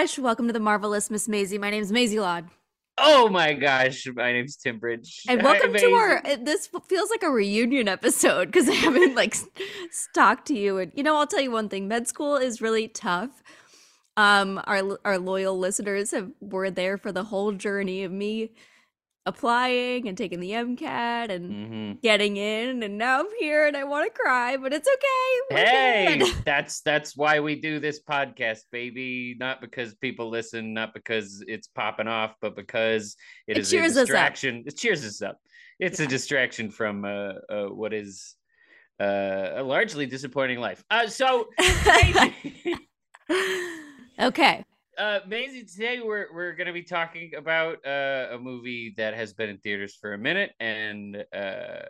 gosh. Welcome to the marvelous Miss Maisie. My name's Maisie Lod. Oh my gosh, my name's Tim Bridge. And Hi, welcome to our this feels like a reunion episode because I haven't like talked to you and you know I'll tell you one thing med school is really tough. Um our our loyal listeners have were there for the whole journey of me applying and taking the MCAT and Mhm. getting in and now I'm here and I want to cry but it's okay. We're Hey, good. that's that's why we do this podcast, baby. Not because people listen, not because it's popping off, but because It it is cheers us a up. distraction. It cheers us up. It's a distraction from uh, uh what is uh a largely disappointing life. Uh so okay. Uh Maisie, today we're we're gonna be talking about uh, a movie that has been in theaters for a minute and uh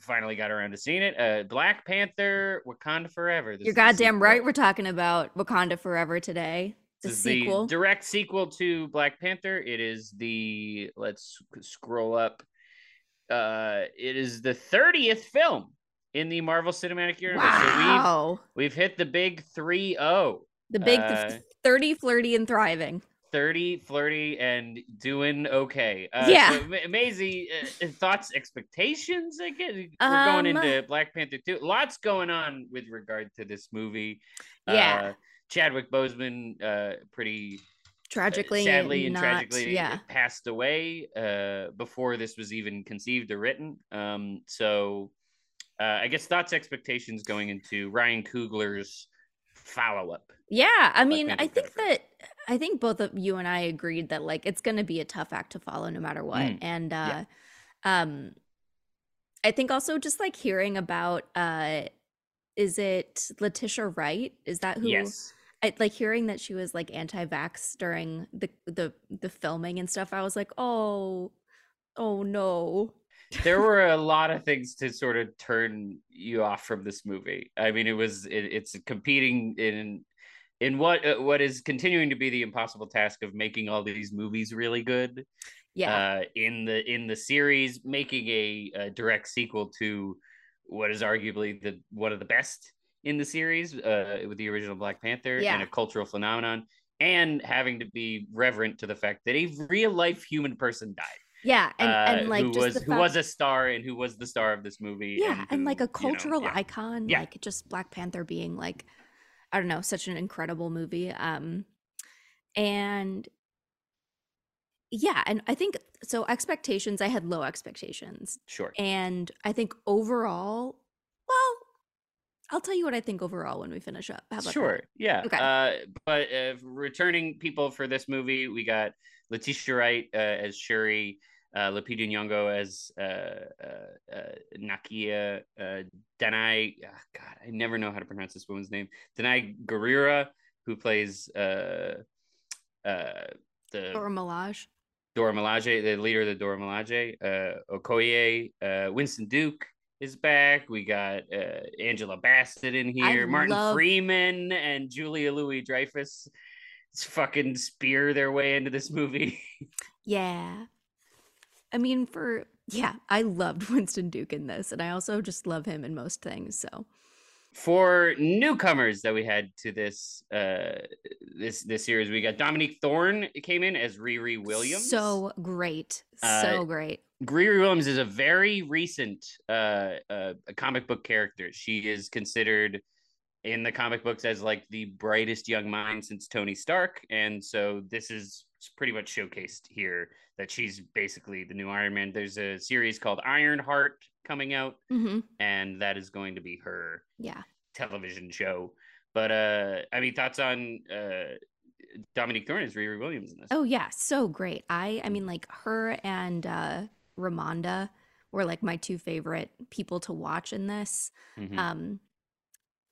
finally got around to seeing it. Uh Black Panther Wakanda Forever. This You're goddamn right. We're talking about Wakanda Forever today. The This is sequel. the direct sequel to Black Panther. It is the let's scroll up. Uh it is the 30th film in the Marvel Cinematic Universe. So we've wow. we've hit the big 3-0. The big Uh, 30, flirty, and thriving. 30 flirty and doing okay uh, Yeah. so, Ma- Maisie uh, thoughts expectations i guess we're going Um, into black panther 2 lots going on with regard to this movie Yeah. uh, chadwick boseman uh, pretty Tragically, sadly and not, tragically yeah. passed away uh, before this was even conceived or written um, so uh, i guess thoughts expectations going into ryan coogler's follow-up Yeah, I mean, I think that I think both of you and I agreed that like it's going to be a tough act to follow no matter what. Mm, And uh yeah. um I think also just like hearing about uh is it Letitia Wright? Is that who yes I like hearing that she was like anti-vax during the the the filming and stuff. I was like, "Oh, oh no." There were a lot of things to sort of turn you off from this movie. I mean, it was it, it's competing in in what uh, what is continuing to be the impossible task of making all these movies really good. Yeah. Uh, in the in the series, making a, a direct sequel to what is arguably the one of the best in the series uh, with the original Black Panther Yeah. and a cultural phenomenon, and having to be reverent to the fact that a real life human person died yeah, and and uh, like who just was the who was a star and who was the star of this movie. yeah and, like who, a you know, cultural yeah. icon Yeah. like just black panther being like i don't know such an incredible movie um and yeah and i think so expectations i had low expectations Sure. and i think overall well i'll tell you what i think overall when we finish up How about that? Sure. Yeah. Okay. Uh, but uh, returning people for this movie, we got Letitia Wright uh, as Shuri, uh, Lupita Nyong'o as uh, uh, uh, Nakia, uh, Danai. ah, God, I never know how to pronounce this woman's name. Danai Gurira, who plays uh, uh, the or Milaje. Dora Milaje, the leader of the Dora Milaje, uh, Okoye, uh, Winston Duke is back. We got uh, Angela Bassett in I here, Martin love- Freeman and Julia Louis Dreyfus. Fucking spear their way into this movie. yeah i mean for yeah i loved winston duke in this and i also just love him in most things so For newcomers that we had to this uh this this series, we got Dominique Thorne came in as Riri Williams. so great Uh, so great Riri Williams is a very recent uh, uh, comic book character. She is considered in the comic books as like the brightest young mind since Tony Stark, and so this is pretty much showcased here that she's basically the new Iron Man. There's a series called Ironheart coming out, hmm and that is going to be her yeah television show. But uh, I mean, thoughts on uh, Dominique Thorne as Riri Williams in this? Oh yeah, so great. I I mean like her and uh Ramonda were like my two favorite people to watch in this. Mhm. Um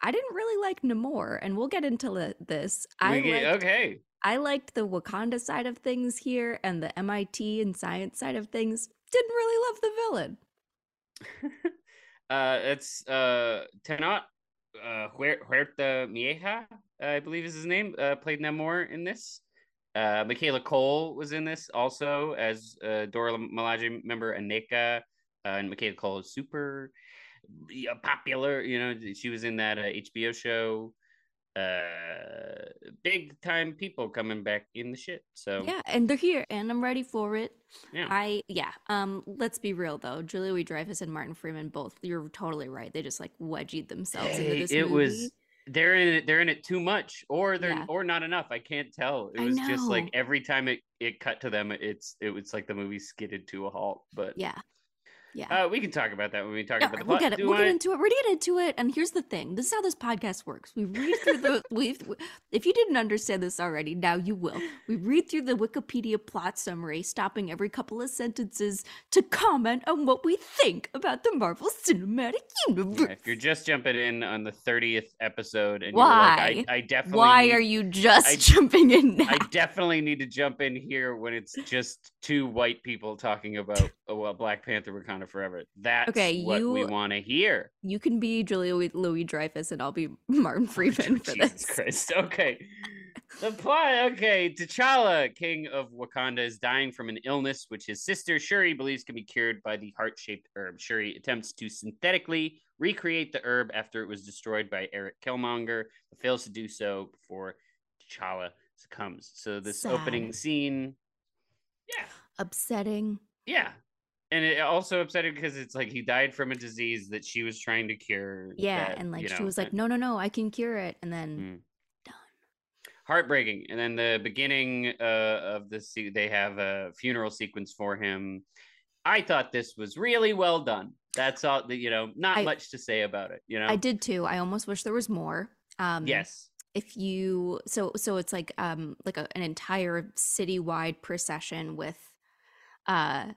I didn't really like Namor and we'll get into this. I liked, okay. I liked the Wakanda side of things here and the MIT and science side of things. Didn't really love the villain. uh, it's uh, Tenoch uh, Huerta Mejía, I believe is his name, uh, played Namor in this. Uh, Michaela Coel was in this also as uh, Dora Milaje member Aneka, uh, and Michaela Coel is super popular. You know, she was in that uh, HBO show. Uh big time people coming back in the shit. So Yeah, and they're here, and I'm ready for it. Yeah. I yeah. Um, let's be real though. Julia Louis Dreyfus and Martin Freeman both. You're totally right. They just like wedgied themselves into Hey, this it movie. was they're in it they're in it too much or they're Yeah. or not enough. I can't tell. It was just like every time it it cut to them it's it was like the movie skidded to a halt. But Yeah, yeah. uh we can talk about that when we talk Yeah, about the plot. we'll get it. We'll get into it. We're gonna get into it. And here's the thing: this is how this podcast works. We read through the. We, if you didn't understand this already, now you will. We read through the Wikipedia plot summary, stopping every couple of sentences to comment on what we think about the Marvel Cinematic Universe. Yeah, if you're just jumping in on the 30th episode and Why? you're like, I, I definitely Why need- are you just I- jumping in now? I definitely need to jump in here when it's just two white people talking about oh, well, Black Panther Wakanda Forever. That's Okay, what we want to hear. you can be Julia Louis Dreyfus, and I'll be Martin oh, Freeman for Jesus this. Christ. Okay. The plot, okay. T'Challa, king of Wakanda, is dying from an illness which his sister Shuri believes can be cured by the heart shaped herb. Shuri attempts to synthetically recreate the herb after it was destroyed by Eric Killmonger, but fails to do so before T'Challa succumbs. So, this opening scene, yeah, Upsetting. yeah. And it also upsetting because it's like he died from a disease that she was trying to cure. Yeah, that, and like you she was like, "No, no, no, I can cure it," and then Mm. done. heartbreaking and then the beginning uh, of the se- they have a funeral sequence for him i thought this was really well done that's all that you know not I- much to say about it you know I did too. I almost wish there was more. Um, yes If you so so it's like um like a, an entire citywide procession with uh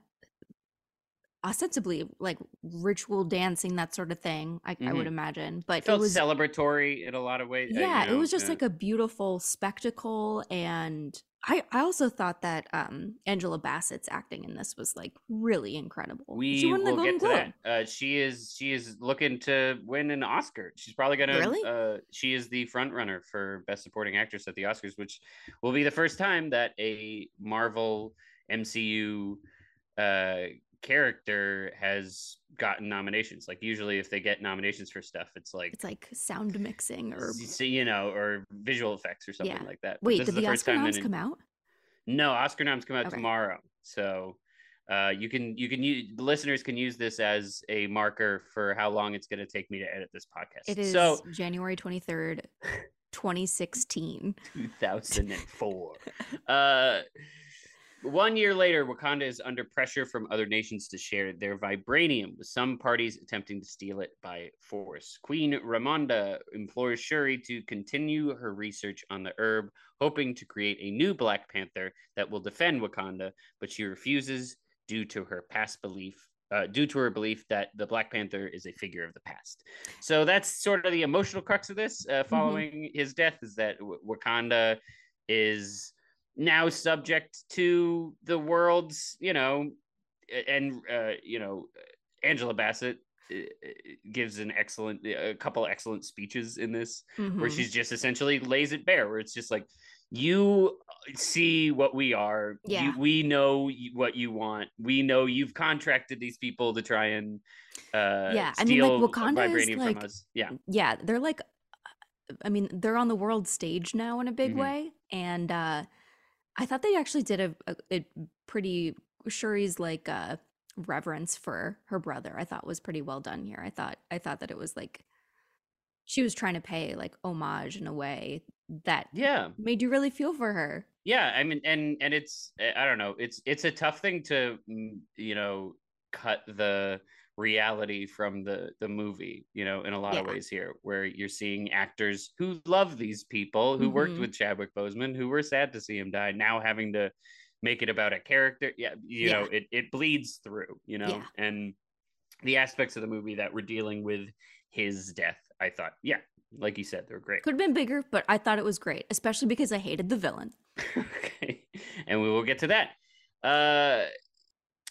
ostensibly like ritual dancing that sort of thing. I, I would Mhm. imagine, but felt it was celebratory in a lot of ways uh, you yeah, it was just uh, like a beautiful spectacle and. I, I also thought that um, Angela Bassett's acting in this was like really incredible. we she won the Golden get to Globe. that uh, she is she is looking to win an oscar she's probably gonna Really? uh, she is the front runner for best supporting actress at the oscars which will be the first time that a marvel mcu uh, character has gotten nominations like usually if they get nominations for stuff it's like It's like sound mixing or you know or visual effects or something Yeah. like that wait, did the, first Oscar noms come out? no, Oscar noms come out Okay. tomorrow. So uh, you can you can use listeners can use this as a marker for how long it's going to take me to edit this podcast. It is so January 23rd, 2016. 2004. uh, one year later, Wakanda is under pressure from other nations to share their vibranium, with some parties attempting to steal it by force. Queen Ramonda implores Shuri to continue her research on the herb, hoping to create a new Black Panther that will defend Wakanda, but she refuses due to her past belief. Uh, due to her belief that the Black Panther is a figure of the past, so that's sort of the emotional crux of this. Uh, following his death, is that w- Wakanda is now subject to the world's, you know, and uh, you know, Angela Bassett uh, gives an excellent, a couple excellent speeches in this, where Mhm. she's just essentially lays it bare, where it's just like, you see what we are, You- Yeah. we know what you want, we know you've contracted these people to try and uh, Yeah, I mean, like, Wakanda is, like, from us. Yeah, yeah, they're like, I mean, they're on the world stage now in a big Mhm. way. And uh, I thought they actually did a, a, a pretty, Shuri's like uh, reverence for her brother, I thought was pretty well done here. I thought, I thought that it was like, she was trying to pay like homage in a way that yeah. made you really feel for her. yeah i mean and and it's eh, i don't know it's it's a tough thing to mm, you know cut the reality from the the movie you know in a lot of ways here where you're seeing actors who love these people who worked Mhm. with chadwick boseman who were sad to see him die now having to make it about a character yeah you know it, it bleeds through you know Yeah. and the aspects of the movie that were dealing with his death i thought yeah like you said they're great Could have been bigger, but I thought it was great, especially because I hated the villain. okay. And we will get to that. Uh,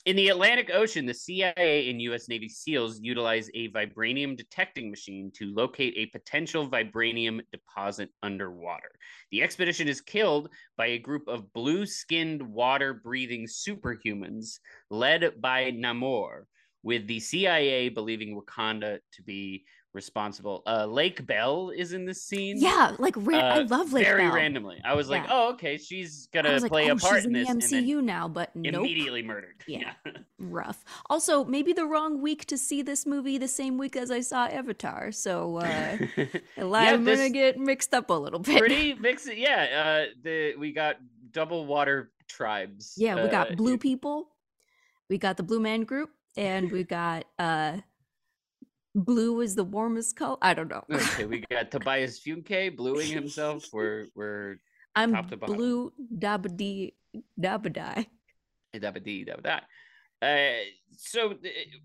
in the Atlantic Ocean, the CIA and U.S. Navy SEALs utilize a vibranium detecting machine to locate a potential vibranium deposit underwater. The expedition is killed by a group of blue skinned, water breathing superhumans led by Namor, with the CIA believing Wakanda to be responsible. Uh, Lake Bell is in this scene. Yeah, like ra- I Uh, love Lake Bell. very Bell. randomly. I was like, Yeah. oh, okay, she's gonna like, play oh, a part she's in this, the MCU now, but nope. immediately murdered. Yeah. rough. Also, maybe the wrong week to see this movie the same week as I saw Avatar. So uh I'm this- gonna get mixed up a little bit. pretty mixed. Yeah, uh, the we got double water tribes. yeah, we uh, got blue people, we got the Blue Man Group, and we got uh blue is the warmest color. I don't know. Okay, we got Tobias Funke bluing himself. We're we're I'm top to bottom. blue dabba dabadai. dabba-dee, dabba-da. Uh, so, uh,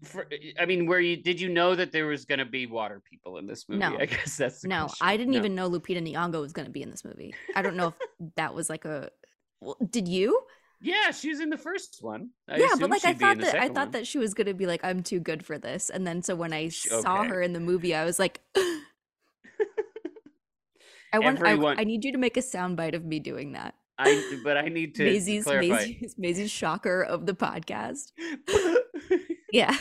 for, I mean, where you? Did you know that there was going to be water people in this movie? No. I guess that's the No, question. I didn't No. even know Lupita Nyong'o was going to be in this movie. I don't know if that was like a. Well, did you? Yeah, she was in the first one. I yeah, but like I she'd be in thought that I thought one. that she was going to be like I'm too good for this, and then so when I saw okay. her in the movie, I was like. I want. I, Everyone- I need you to make a soundbite of me doing that. I, but I need to Maisie's, clarify. Maisie's Maisie's shocker of the podcast. Yeah.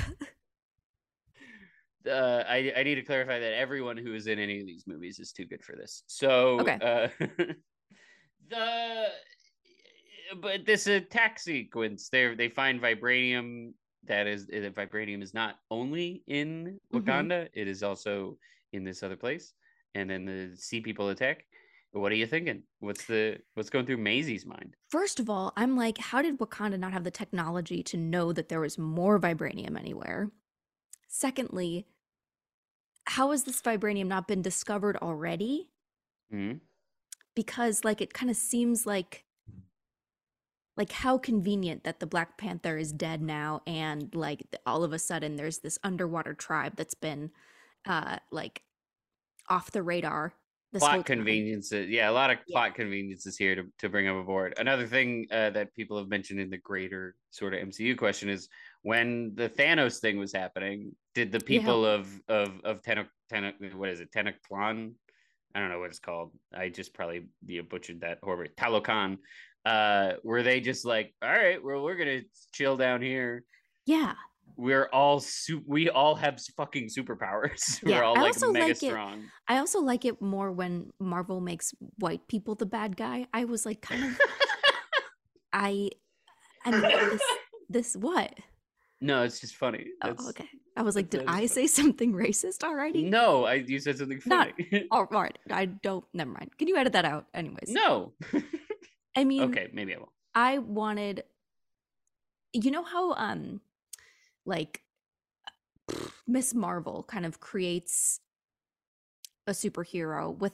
uh, I I need to clarify that everyone who is in any of these movies is too good for this. So Okay. uh, the but this attack sequence, they they find vibranium. That is, uh, vibranium is not only in Mhm. Wakanda; it is also in this other place. And then the sea people attack. What are you thinking? What's the what's going through Maisie's mind? First of all, I'm like, how did Wakanda not have the technology to know that there was more vibranium anywhere? Secondly, how has this vibranium not been discovered already? Hmm? Because like it kind of seems like like how convenient that the Black Panther is dead now and like all of a sudden there's this underwater tribe that's been uh like off the radar plot conveniences. Yeah, a lot of Yeah. plot conveniences here to, to bring up aboard. Another thing uh, that people have mentioned in the greater sort of MCU question is when the Thanos thing was happening, did the people of of of Tenoch, Tenoch what is it, Tenochtitlan? I don't know what it's called. I just probably you know, butchered that horribly. Talokan. Uh, were they just like, all right, well, we're gonna chill down here. Yeah. We're all su- we all have fucking superpowers. we're Yeah, all I like also mega like it- I also like it more when Marvel makes white people the bad guy. I was like kind of I I mean this this what? No, it's just funny. Oh, okay. I was like, did I funny. say something racist already? No, I you said something Not- funny. Oh, all right. I don't never mind. Can you edit that out anyways? no. I mean okay, maybe I won't. I wanted you know how um like Miss Marvel kind of creates a superhero with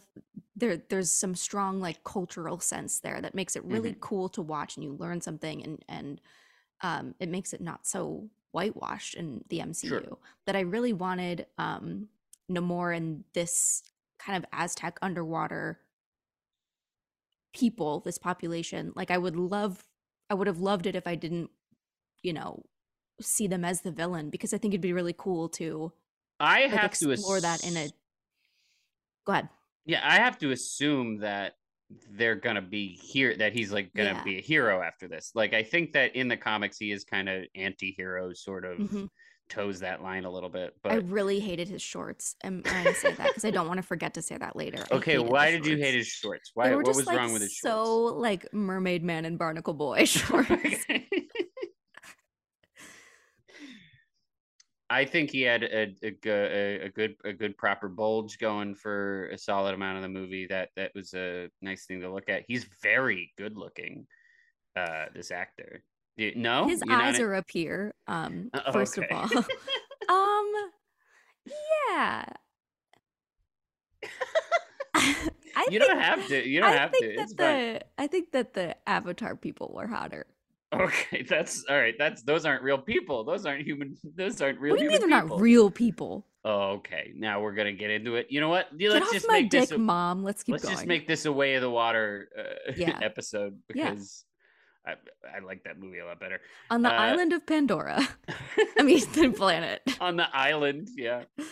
there there's some strong like cultural sense there that makes it really cool to watch and you learn something and and um it makes it not so whitewashed in the MCU that I really wanted um Namor and this kind of Aztec underwater people, this population. Like I would love I would have loved it if I didn't, you know, see them as the villain because I think it'd be really cool to I like have to explore that in a Go ahead. Yeah, I have to assume that they're gonna be here that he's like gonna Yeah. be a hero after this. Like I think that in the comics he is kind of anti-hero sort of Mhm. Toes that line a little bit. But I really hated his shorts. And I say that because I don't want to forget to say that later. I okay, why did you hate his shorts? They Why were what was like, wrong with his shorts? so like mermaid man and barnacle boy shorts. I think he had a, a, a, a good a good proper bulge going for a solid amount of the movie. That that was a nice thing to look at. He's very good looking. Uh, this actor. You- No, His You're eyes are up here. Um, Uh, first okay. of all, um, yeah. You don't have to. You don't I have think to. that It's fine. the I think that the Avatar people were hotter. Okay, that's all right. That's those aren't real people. Those aren't human. Those aren't real. What do you mean they're human not real people? Oh, okay. Now we're gonna get into it. You know what? Get Let's off just my make dick, this. A, mom. Let's keep let's going. just make this a way of the water uh, Yeah. episode because I I like that movie a lot better. On the uh, island of Pandora. I mean, the planet. on the island. Yeah.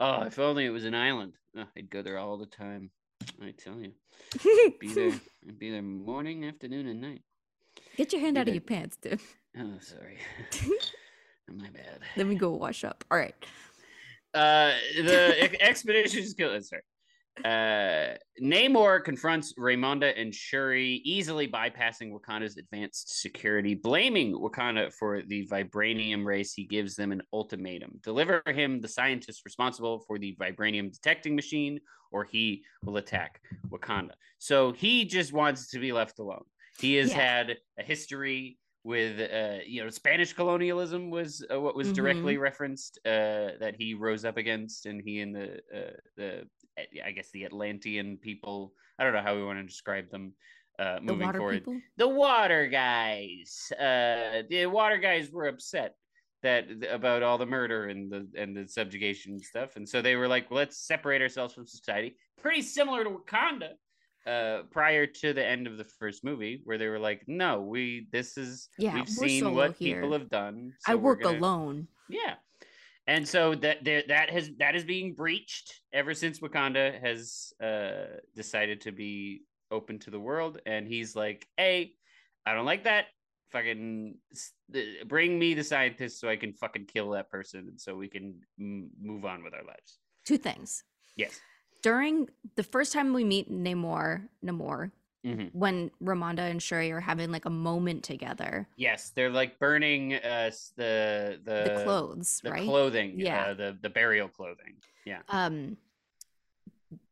Oh, if only it was an island. Oh, I'd go there all the time. I tell you, be there. I'd be there morning, afternoon, and night. Get your hand out of there. your pants, dude. Oh, sorry. My bad. Let me go wash up. All right. Uh, the ex- expeditions kill. Sorry. Uh, Namor confronts Ramonda and Shuri, easily bypassing Wakanda's advanced security, blaming Wakanda for the vibranium race. He gives them an ultimatum deliver him the scientist responsible for the vibranium detecting machine, or he will attack Wakanda. So he just wants to be left alone. He has Yeah. had a history with uh you know spanish colonialism was uh, what was Mhm. directly referenced uh that he rose up against and he and the uh the i guess the atlantean people i don't know how we want to describe them uh The moving water forward people. the water guys uh the water guys were upset that about all the murder and the and the subjugation and stuff and so they were like let's separate ourselves from society pretty similar to wakanda uh prior to the end of the first movie where they were like no we this is Yeah, we've seen what here. people have done I so we're work gonna- alone. yeah and so that that has that is being breached ever since wakanda has uh decided to be open to the world and he's like hey i don't like that fucking bring me the scientist so i can fucking kill that person and so we can m- move on with our lives Two things. yes During the first time we meet Namor, Namor, hmm when Ramonda and Shuri are having like a moment together, yes they're like burning uh the the the clothes, the right? clothing Yeah. uh, the the burial clothing yeah um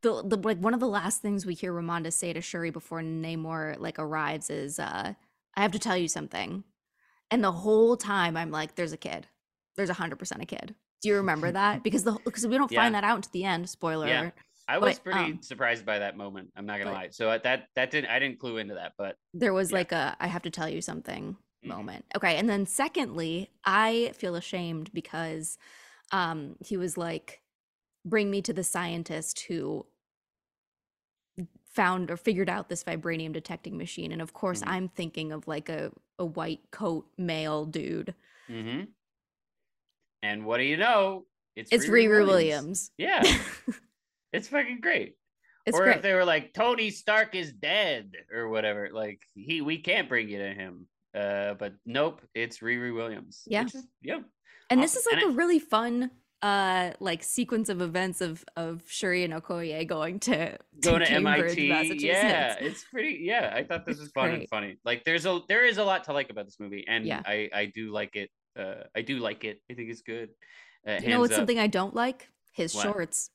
the, the like one of the last things we hear Ramonda say to Shuri before Namor like arrives is uh I have to tell you something. And the whole time I'm like there's a kid. There's a 100% a kid. Do you remember that? Because the because we don't find Yeah. that out until the end, spoiler Yeah. I was But, pretty um, surprised by that moment. I'm not gonna but- lie. So uh, that that didn't I didn't clue into that, but There was Yeah. like a I have to tell you something Mhm. moment. Okay, and then secondly, I feel ashamed because um he was like bring me to the scientist who found or figured out this vibranium detecting machine and of course Mhm. I'm thinking of like a a white coat male dude. Mm-hmm. and what do you know? It's It's Riri Riri Williams. Yeah, it's fucking great. It's or great. if they were like Tony Stark is dead or whatever, like he we can't bring you to him. Uh, but nope, it's Riri Williams. Yeah. is- yeah. and this is like And a really fun uh like sequence of events of of Shuri and Okoye going to, Going to Cambridge, MIT, Massachusetts. yeah, it's pretty. Yeah, I thought this was fun and funny. Like, there's a there is a lot to like about this movie, and Yeah. I I do like it. Uh, I do like it. I think it's good. Uh, You know what's up. something I don't like? His What? shorts.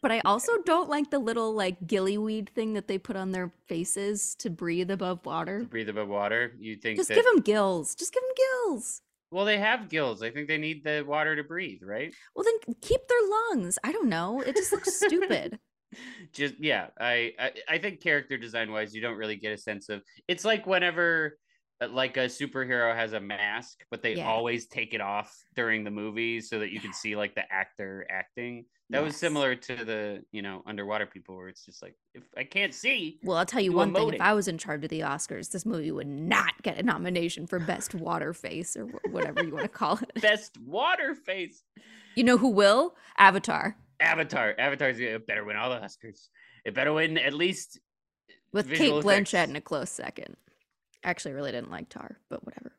But I also don't like the little like gillyweed thing that they put on their faces to breathe above water. breathe above water. You think Just that? give them gills. Just give them gills. Well, they have gills. I think they need the water to breathe, right? Well, then keep their lungs. I don't know. It just looks stupid. Just yeah, I, I I think character design wise, you don't really get a sense of. It's like whenever like a superhero has a mask, but they Yeah. always take it off during the movie so that you can see like the actor acting. That was similar to the you know underwater people, where it's just like if I can't see, Well, I'll tell you one thing. If. I was in charge of the Oscars, this movie would not get a nomination for Best Water Face or whatever you want to call it. best water face. You know who will? Avatar. Avatar. Avatar's it uh, better win all the Oscars. It better win at least With Cate Blanchett effects. in a close second. Actually, really didn't like Tar, but whatever.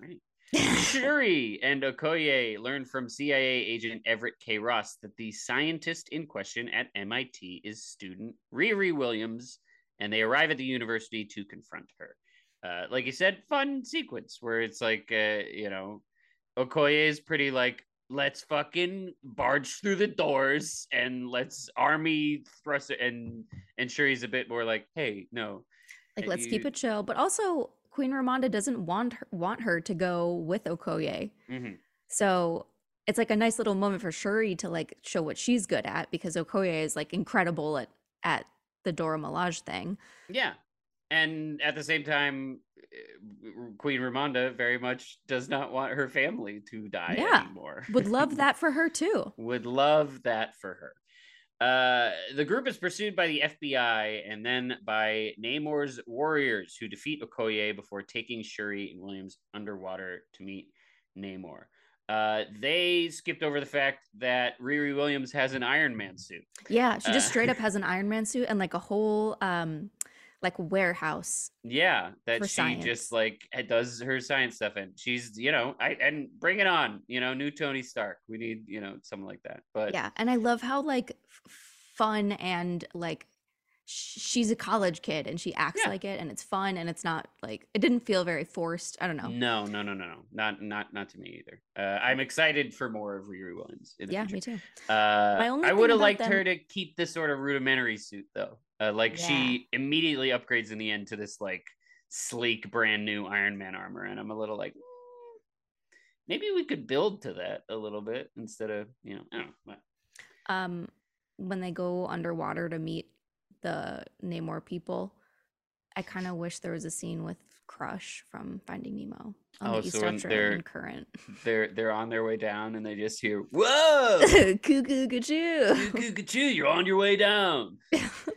Right. Shuri and Okoye learn from CIA agent Everett K. Ross that the scientist in question at MIT is student Riri Williams, and they arrive at the university to confront her. Uh, like you said, fun sequence where it's like, uh, you know, Okoye is pretty like, let's fucking barge through the doors and let's army thrust it. And, and Shuri's a bit more like, hey, no. Like, let's keep it chill. But also, Queen Ramonda doesn't want her, want her to go with Okoye. Mhm. So it's like a nice little moment for Shuri to like show what she's good at because Okoye is like incredible at at the Dora Milaje thing. Yeah. And at the same time, uh, Queen Ramonda very much does not want her family to die Yeah. anymore. Would love that for her too. Would love that for her. Uh, the group is pursued by the FBI and then by Namor's warriors who defeat Okoye before taking Shuri and Williams underwater to meet Namor. Uh, they skipped over the fact that Riri Williams has an Iron Man suit. Yeah, she just Uh, straight up has an Iron Man suit and like a whole um like warehouse. Yeah, that she science. just like does her science stuff in. She's you know, I and bring it on. You know, new Tony Stark. We need you know something like that. But Yeah, and I love how like fun and like she's a college kid and she acts Yeah. like it and it's fun and it's not like it didn't feel very forced. I don't know. no, no, no, no, no, not not not to me either. Uh, I'm excited for more of Riri Williams. Yeah, future. me too. Uh, My only I would have liked them- her to keep this sort of rudimentary suit though. Uh, like Yeah. she immediately upgrades in the end to this like sleek, brand new Iron Man armor, and I'm a little like, "Mm, maybe we could build to that a little bit instead of you know, I don't know. Um, when they go underwater to meet the Namor people, I kind of wish there was a scene with Crush from Finding Nemo on Oh, the so when they're- current. They're they're on their way down, and they just hear, "Whoa, Cuckoo, choo, choo, choo, you're on your way down."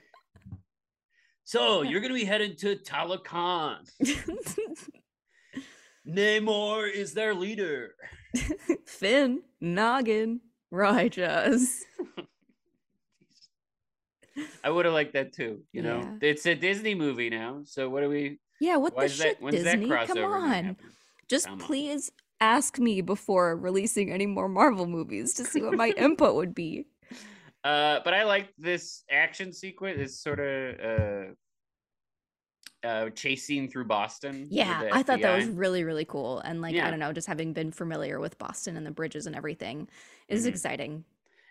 So you're gonna be headed to Talokan. Namor is their leader. Finn, Noggin, Righteous. I would have liked that too. You know, Yeah. it's a Disney movie now. So what do we? Yeah, what the that? shit, When's Disney? that Come on. Just Come on. please ask me before releasing any more Marvel movies to see what my input would be. Uh, but I like this action sequence. This sort of uh, uh, chase scene through Boston. Yeah, I thought that was really, really cool. And like, Yeah. I don't know, just having been familiar with Boston and the bridges and everything is Mhm. exciting.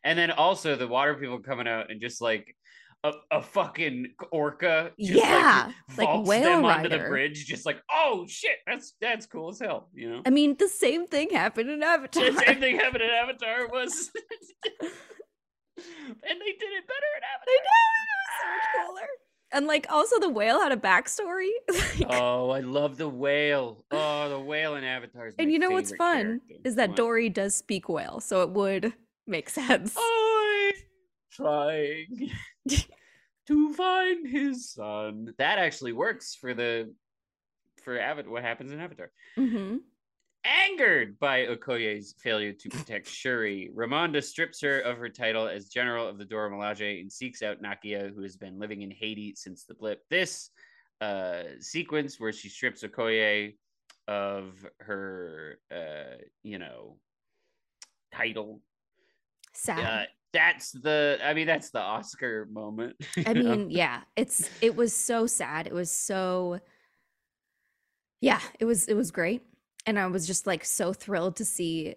And then also the water people coming out and just like a, a fucking orca. Yeah, like, like Whale them onto the bridge, just like oh shit, that's that's cool as hell. You know. I mean, the same thing happened in Avatar. The same thing happened in Avatar was, and they did it better in Avatar. They did. It was so much cooler. And like, also the whale had a backstory. Like, Oh, I love the whale. Oh, the whale in Avatar is and my you know what's fun is that What? Dory does speak whale, so it would make sense. I'm trying to find his son. That actually works for the for Avatar. What happens in Avatar? hmm Angered by Okoye's failure to protect Shuri, Ramonda strips her of her title as General of the Dora Milaje and seeks out Nakia, who has been living in Haiti since the blip. This uh, sequence where she strips Okoye of her, uh, you know, title. Sad. Uh, that's the, I mean, that's the Oscar moment. I you know? mean, yeah, it's it was so sad. It was so Yeah, it was it was great. And I was just like so thrilled to see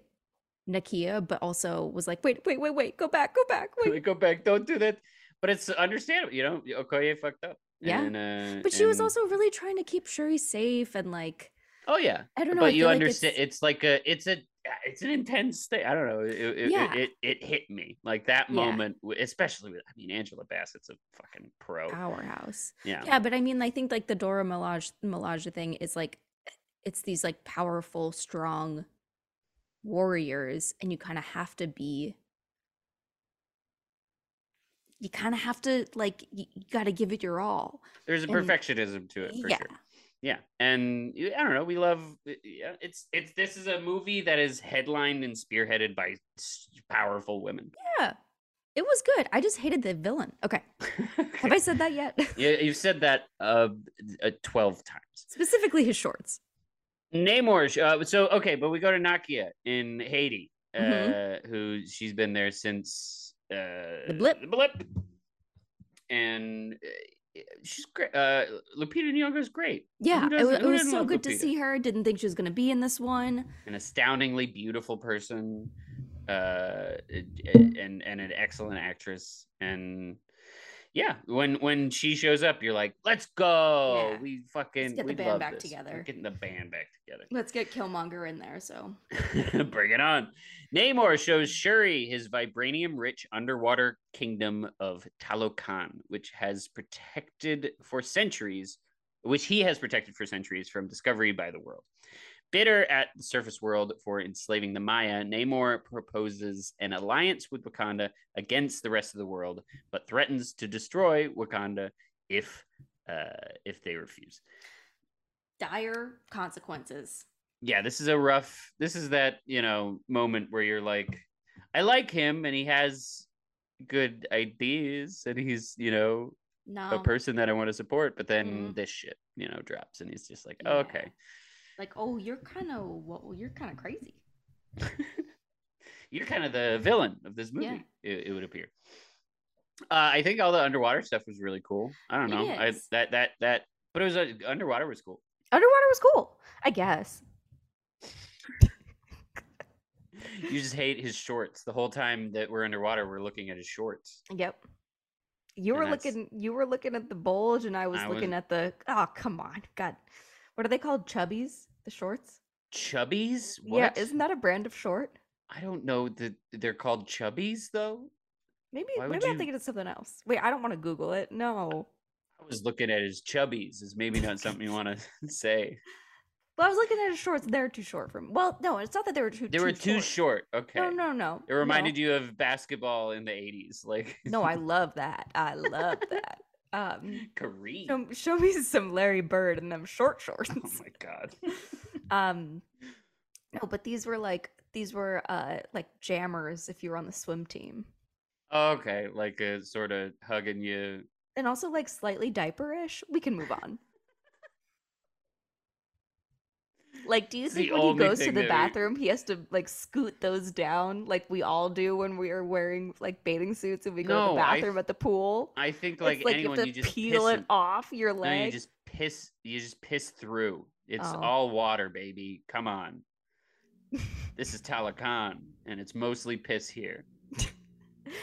Nakia, but also was like, wait, wait, wait, wait, go back, go back, wait. go back, don't do that. But it's understandable, you know, Okoye fucked up. Yeah. And, uh, But she was also really trying to keep Shuri safe and like Oh yeah, I don't know. I but you feel like understand. it's- It's, like a, it's a, it's an intense thing. I don't know. It, it, Yeah. it, it, hit me like that moment, w- especially with. I mean, Angela Bassett's a fucking pro. powerhouse. Yeah. Yeah, but I mean, I think like the Dora Milaje Milaje thing is like it's these like powerful, strong warriors, and you kind of have to be. You kind of have to like you, got to give it your all. There's a and- perfectionism to it for yeah, sure. Yeah, and I don't know. We love. Yeah, it's it's this is a movie that is headlined and spearheaded by powerful women. yeah, it was good. I just hated the villain. Okay, have I said that yet? Yeah, you've said that uh, uh twelve times. Specifically, his shorts. Namor. Uh, so okay, but we go to Nakia in Haiti, uh, Mhm. who she's been there since uh, The blip. The blip, and uh, she's great. Uh, Lupita is great. Yeah, it, doesn't- it was so good to see her. Didn't think she was going to be in this one. An astoundingly beautiful person, uh, and and an excellent actress, and. Yeah, when when she shows up, you're like, "Let's go! Yeah. We fucking get the we band love back this. together." We're getting the band back together." Let's get Killmonger in there. So Bring it on. Namor shows Shuri his vibranium rich underwater kingdom of Talokan, which has protected for centuries, which he has protected for centuries from discovery by the world. Bitter at the surface world for enslaving the Maya, Namor proposes an alliance with Wakanda against the rest of the world, but threatens to destroy Wakanda if uh, if they refuse. dire consequences. yeah, this is a rough. This is that you know moment where you're like, I like him and he has good ideas and he's you know No. a person that I want to support. But then Mm. this shit, you know, drops, and he's just like, Yeah. oh, okay. Like, oh, you're kind of well, you're kind of crazy. You're kind of the villain of this movie. Yeah. It, it would appear. Uh, I think all the underwater stuff was really cool. I don't know. I that that that, but it was uh, underwater was cool. Underwater was cool, I guess. You just hate his shorts the whole time that we're underwater. We're looking at his shorts. Yep. You And were that's- looking. You were looking at the bulge, and I was I looking was- at the. Oh, come on, God. What are they called? Chubbies? The shorts? Chubbies? Yeah, isn't that a brand of short? I don't know that they're called chubbies though. Maybe. Why Maybe I'm you- thinking of something else. Wait, I don't want to Google it. No. I was looking at his chubbies. Is maybe not something you want to say. Well, I was looking at his shorts. They're too short for me. Well, no, it's not that they were too. They were too short. short. Okay. No, no, no. It reminded no. you of basketball in the '80s, like No, I love that. I love that. Um, Kareem. show, show me some Larry Bird and them short shorts. Oh my god. um, no, but these were like these were uh like jammers if you were on the swim team, okay, like a sort of hugging you. and also like slightly diaperish. We can move on. Like, do you It's the think when he goes to the bathroom, he has to like scoot those down like we all do when we are wearing like bathing suits and we go to the bathroom at the pool? I think like, it's like anyone, you you, have to just peel it in- off your No, leg. you just piss. You just piss through. It's Oh. all water, baby. Come on. this is Talokan, and it's mostly piss here.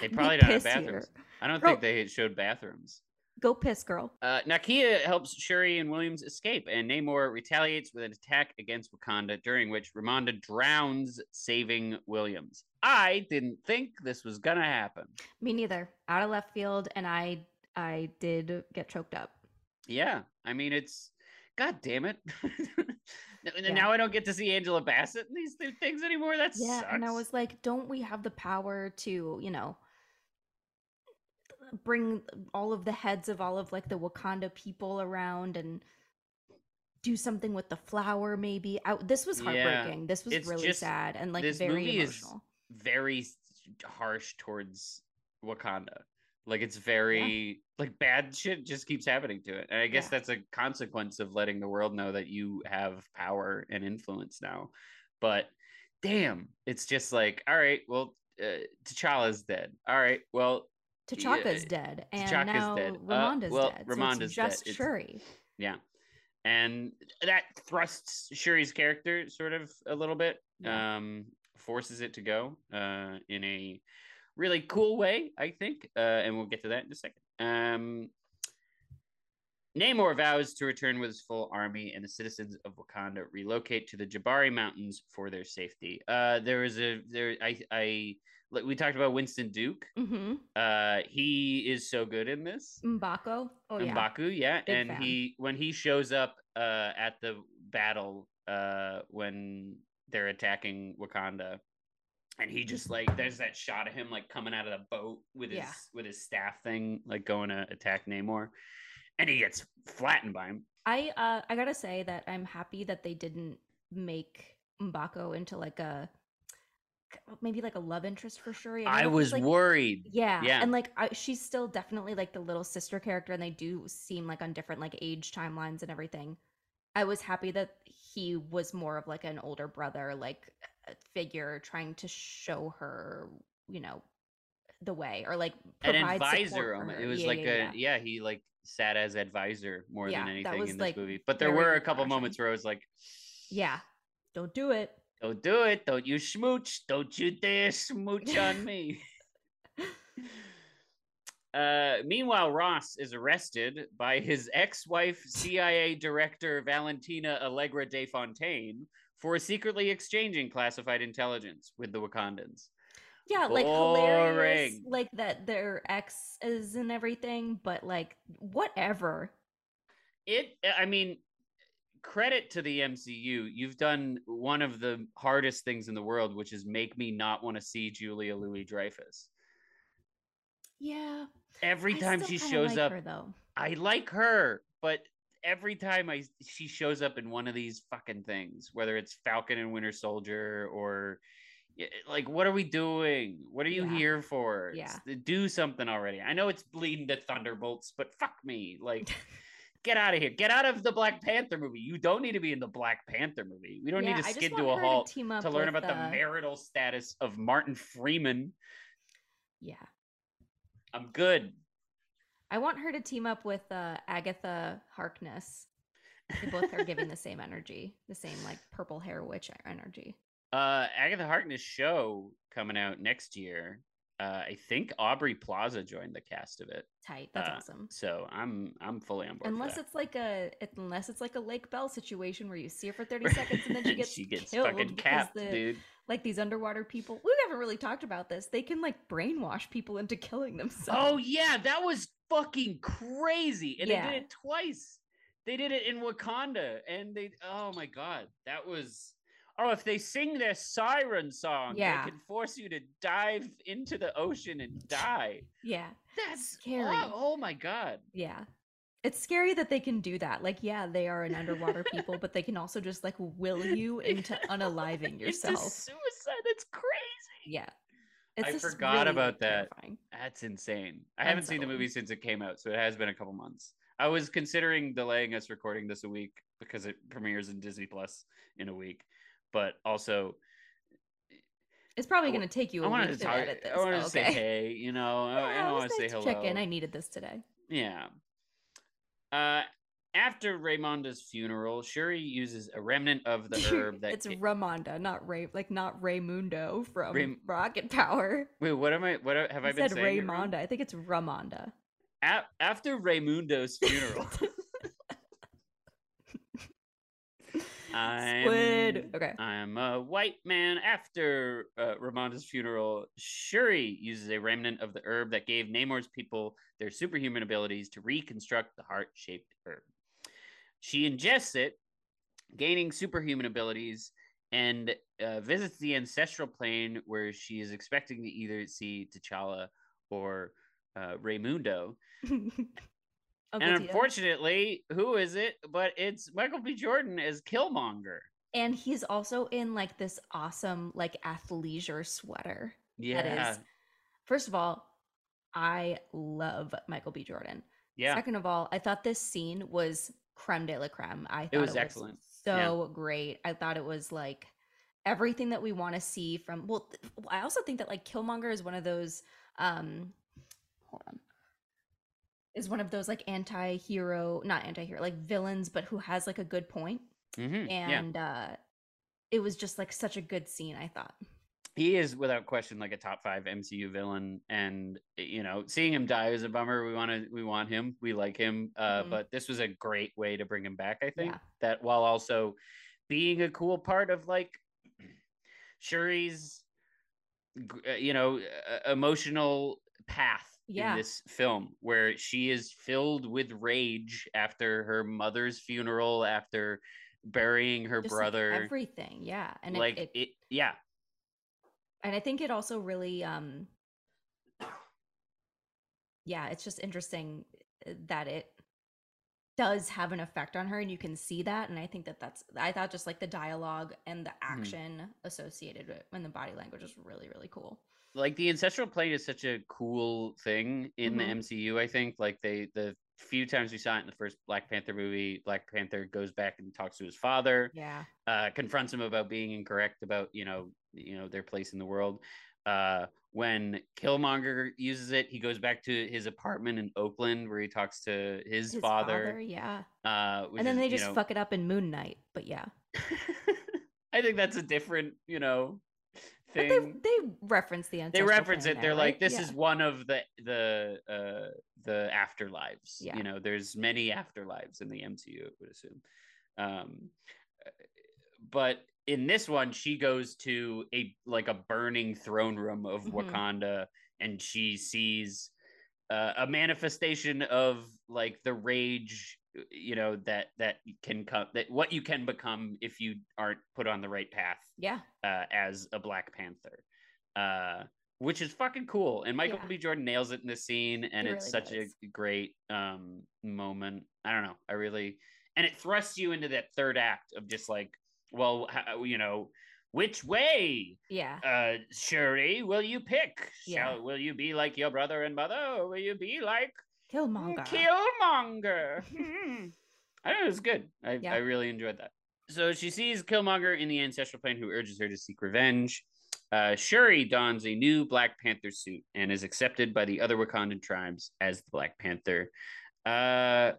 They probably don't have piss here. bathrooms. I don't think they showed bathrooms. Go piss, girl. Uh, Nakia helps Shuri and Williams escape, and Namor retaliates with an attack against Wakanda, during which Ramonda drowns, saving Williams. I didn't think this was gonna happen. Me neither. Out of left field, and I I did get choked up. Yeah, I mean it's, god damn it. Yeah. Now I don't get to see Angela Bassett in these th- things anymore. That's Yeah, sucks. and I was like, don't we have the power to, you know, bring all of the heads of all of like the Wakanda people around and do something with the flower maybe? I, this was Yeah, heartbreaking. This was really just- sad and like this very movie is emotional. very harsh towards Wakanda. Like it's very like bad shit just keeps happening to it. And I guess Yeah. that's a consequence of letting the world know that you have power and influence now. But damn, it's just like, all right, well, uh, T'Challa's dead. All right, well, T'Chaka's yeah, dead, and T'Chaka's now dead. Uh, Ramonda's well, dead. so Ramonda's it's dead. just It's- Shuri. yeah. And that thrusts Shuri's character sort of a little bit, Yeah. um, forces it to go uh, in a really cool way, I think. Uh, and we'll get to that in a second. Um, Namor vows to return with his full army, and the citizens of Wakanda relocate to the Jabari Mountains for their safety. Uh, there was a there I I like we talked about Winston Duke. Mm-hmm. Uh, he is so good in this. Mbako. Oh yeah. M'Baku, yeah, Big and fan. he when he shows up uh, at the battle uh, when they're attacking Wakanda, and he just like there's that shot of him like coming out of the boat with his Yeah. with his staff thing, like going to attack Namor, and he gets flattened by him. I uh I gotta say that I'm happy that they didn't make Mbako into like a maybe like a love interest for Shuri. know I was like, worried. Yeah, Yeah. and like I, she's still definitely like the little sister character, and they do seem like on different like age timelines and everything. I was happy that he was more of like an older brother, like uh, figure, trying to show her, you know, the way or like An advisor. It was Yeah, like yeah, a yeah. yeah. He like sat as advisor more than anything in this like, movie. But there were a couple moments where I was like, yeah. Don't do it. Don't do it. Don't you smooch. Don't you dare smooch on me. Uh, meanwhile, Ross is arrested by his ex-wife, CIA Director Valentina Allegra de Fontaine, for secretly exchanging classified intelligence with the Wakandans. Yeah, like hilarious, like that their ex is and everything, but like whatever. It, I mean, credit to the MCU. You've done one of the hardest things in the world, which is make me not want to see Julia Louis Dreyfus. Yeah. Every time she shows like up, her, though. I like her, but every time I she shows up in one of these fucking things, whether it's Falcon and Winter Soldier or Like, what are we doing? What are you Yeah. here for? Yeah. Do something already. I know it's bleeding to Thunderbolts, but fuck me. Like, get out of here. Get out of the Black Panther movie. You don't need to be in the Black Panther movie. We don't Yeah, need to skid to a halt up to learn about the uh, marital status of Martin Freeman. Yeah. I'm good. I want her to team up with uh, Agatha Harkness. They both are giving the same energy, the same like purple hair witch energy. Uh, Agatha Harkness show coming out next year. Uh, I think Aubrey Plaza joined the cast of it. Tight. That's Uh, awesome. So I'm I'm fully on board. Unless it's like a unless it's like a Lake Bell situation where you see her for 30 seconds and then she gets she gets killed fucking capped, the, dude. like these underwater people. We haven't really talked about this. They can like brainwash people into killing themselves. Oh yeah, that was fucking crazy, and they did it twice. They did it in Wakanda, and they oh my god, that was. Oh, if they sing their siren song, Yeah. they can force you to dive into the ocean and die. yeah. That's Scary. Oh, oh my god. Yeah. It's scary that they can do that. Like, yeah, they are an underwater people, but they can also just like will you into unaliving yourself. Into suicide. That's crazy. Yeah. I just forgot really about that. terrifying. That's insane. I haven't seen the movie since it came out, so it has been a couple months. I was considering delaying us recording this a week because it premieres in Disney Plus in a week, but also It's probably going to take you I a wanted week to talk. edit this. I wanted to say okay. hey, you know. Yeah, I, I it want to say nice hello. Check in. I needed this today. Yeah. Uh, after Raymonda's funeral, Shuri uses a remnant of the herb that. it's ca- Ramonda, not Ray, like not Raymundo from Ray- Rocket Power. Wait, what am I? What have I I been said saying? Raymonda. I think it's Ramonda. A- after Raymundo's funeral, I'm Squid. Okay. I'm a white man. After uh, Ramonda's funeral, Shuri uses a remnant of the herb that gave Namor's people their superhuman abilities to reconstruct the heart-shaped herb. She ingests it, gaining superhuman abilities, and uh, visits the ancestral plane where she is expecting to either see T'Challa or uh, Raymundo. Uncle and unfortunately, who is it? But it's Michael B. Jordan as Killmonger. and he's also in like this awesome like athleisure sweater. Yeah, That is, first of all, I love Michael B. Jordan. yeah. Second of all, I thought this scene was creme de la creme. I thought It was excellent. so great. I thought it was like everything that we want to see from. Well, th- I also think that like Killmonger is one of those. um Hold on. Is one of those like anti-hero, not anti-hero, like villains, but who has like a good point. Mhm, yeah. And uh it was just like such a good scene, I thought. he is without question like a top five MCU villain, and you know, seeing him die is a bummer. We want to, we want him, we like him, uh, Mhm. but this was a great way to bring him back. I think Yeah. that while also being a cool part of like Shuri's, uh, you know, emotional path Yeah. in this film, where she is filled with rage after her mother's funeral, after burying her Just, like, brother. everything, yeah. And like it, it, yeah, and I think it also really um yeah, it's just interesting uh, that it does have an effect on her and you can see that and I think that that's I thought just like the dialogue and the Mm-hmm. action associated with and the body language is really really cool. Like the ancestral plane is such a cool thing in Mhm. the MCU. I think like they the few times we saw it in the first Black Panther movie, Black Panther goes back and talks to his father, Yeah. uh, confronts him about being incorrect about you know you know their place in the world. Uh, when Killmonger uses it, he goes back to his apartment in Oakland where he talks to his, His father. yeah. uh, And then is, they you just know- fuck it up in Moon Knight, but yeah. I think that's a different you know But they they reference the they reference it. They're there, like, this Yeah. is one of the the uh the afterlives. Yeah. You know, there's many afterlives in the MCU. I would assume. Um, but in this one, she goes to a like a burning throne room of Mhm. Wakanda, and she sees uh, a manifestation of like the rage you know that that can come that what you can become if you aren't put on the right path Yeah. uh, as a Black Panther, uh, which is fucking cool. And Michael Yeah. B. Jordan nails it in this scene, and He it's really such does. a great um, moment. I don't know. I really, and it thrusts you into that third act of just like, well, how, you know, which way, Yeah. uh, Shuri, will you pick? Yeah. Shall will you be like your brother and mother, or will you be like Killmonger. Killmonger. Hmm. I know, it was good. I, Yeah. I really enjoyed that. So she sees Killmonger in the ancestral plane, who urges her to seek revenge. Uh, Shuri dons a new Black Panther suit and is accepted by the other Wakandan tribes as the Black Panther. Uh,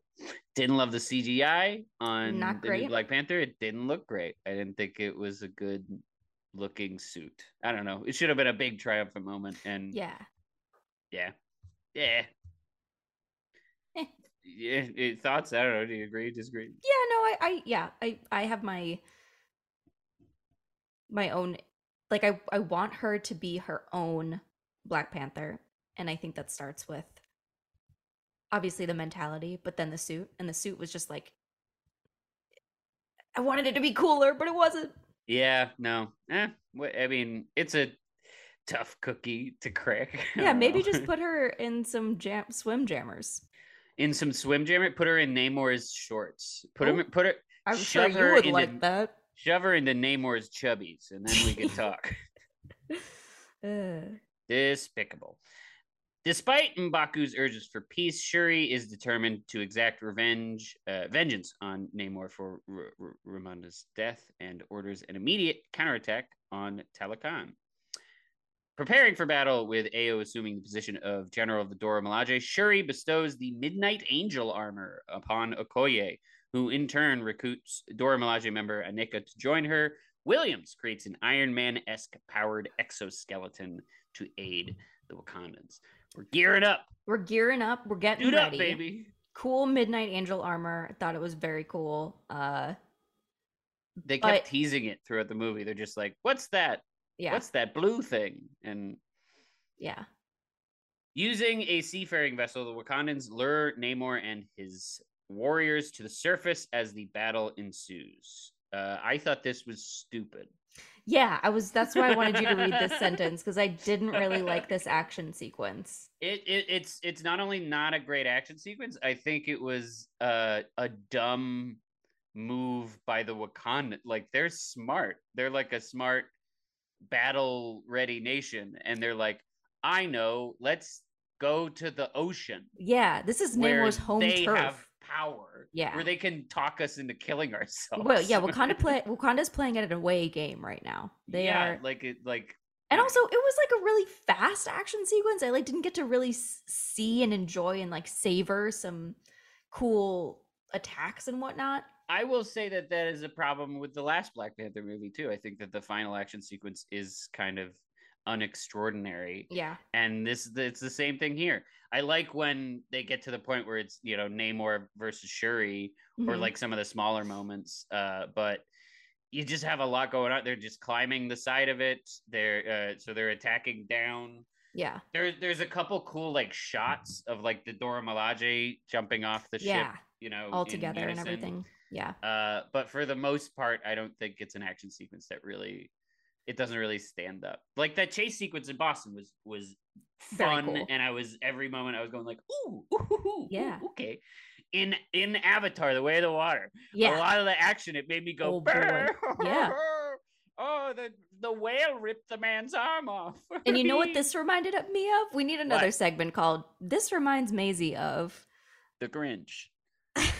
didn't love the CGI on Not the new. Black Panther. It didn't look great. I didn't think it was a good looking suit. I don't know. It should have been a big triumphant moment. And yeah. yeah. Yeah. Yeah. Thoughts? I don't know. Do you agree? Disagree? Yeah, no, I, I yeah, I I have my my own like I I want her to be her own Black Panther, and I think that starts with obviously the mentality, but then the suit, and the suit was just like I wanted it to be cooler, but it wasn't. Yeah. No. Eh. What, I mean, it's a tough cookie to crack. Yeah, maybe just put her in some jam swim jammers. In some swim jammer. Put her in Namor's shorts. Put him. Oh, Put her. I'm sure shove you her would into- like that. Shove her into Namor's chubbies, and then we can talk. Uh, Despicable. Despite Mbaku's urges for peace, Shuri is determined to exact revenge, uh, vengeance on Namor for R- R- Ramonda's death and orders an immediate counterattack on Talokan. Preparing for battle with Ayo assuming the position of General of the Dora Milaje, Shuri bestows the Midnight Angel armor upon Okoye, who in turn recruits Dora Milaje member Aneka to join her. Williams creates an Iron Man esque powered exoskeleton to aid the Wakandans. We're gearing up. we're gearing up. We're getting Dude ready. up, baby. Cool Midnight Angel armor. I thought it was very cool. Uh, They kept But- teasing it throughout the movie. They're just like, what's that? Yeah, What's that blue thing? And yeah, Using a seafaring vessel, the Wakandans lure Namor and his warriors to the surface as the battle ensues. Uh, I thought this was stupid. yeah. I was. That's why I wanted you to read this sentence because I didn't really like this action sequence. It, it it's it's not only not a great action sequence. I think it was uh, a dumb move by the Wakanda. Like they're smart. They're like a smart battle ready nation, and they're like, I know. Let's go to the ocean. Yeah, this is Namor's home they turf. have power. Yeah. Where they can talk us into killing ourselves. Well, yeah, Wakanda play. Wakanda's playing at an away game right now. They yeah, are, like it like and also it was like a really fast action sequence. I like didn't get to really see and enjoy and like savor some cool attacks and whatnot. I will say that that is a problem with the last Black Panther movie too. I think that the final action sequence is kind of unextraordinary. Yeah, And this it's the same thing here. I like when they get to the point where it's, you know, Namor versus Shuri or Mhm. like some of the smaller moments. Uh, but you just have a lot going on. They're just climbing the side of it. They're uh, so they're attacking down. yeah, There's there's a couple cool like shots of like the Dora Milaje jumping off the yeah, ship, you know, all together and everything. Yeah, Uh, but for the most part, I don't think it's an action sequence that really it doesn't really stand up. Like that chase sequence in Boston was was fun, cool. and I was every moment I was going like, ooh, ooh, ooh, ooh, Yeah. okay. In in Avatar, The Way of the Water, yeah. a lot of the action it made me go, Oh, Yeah. Oh, the the whale ripped the man's arm off. and you know what this reminded me of? We need another What? segment called "This Reminds Maisie of." the Grinch.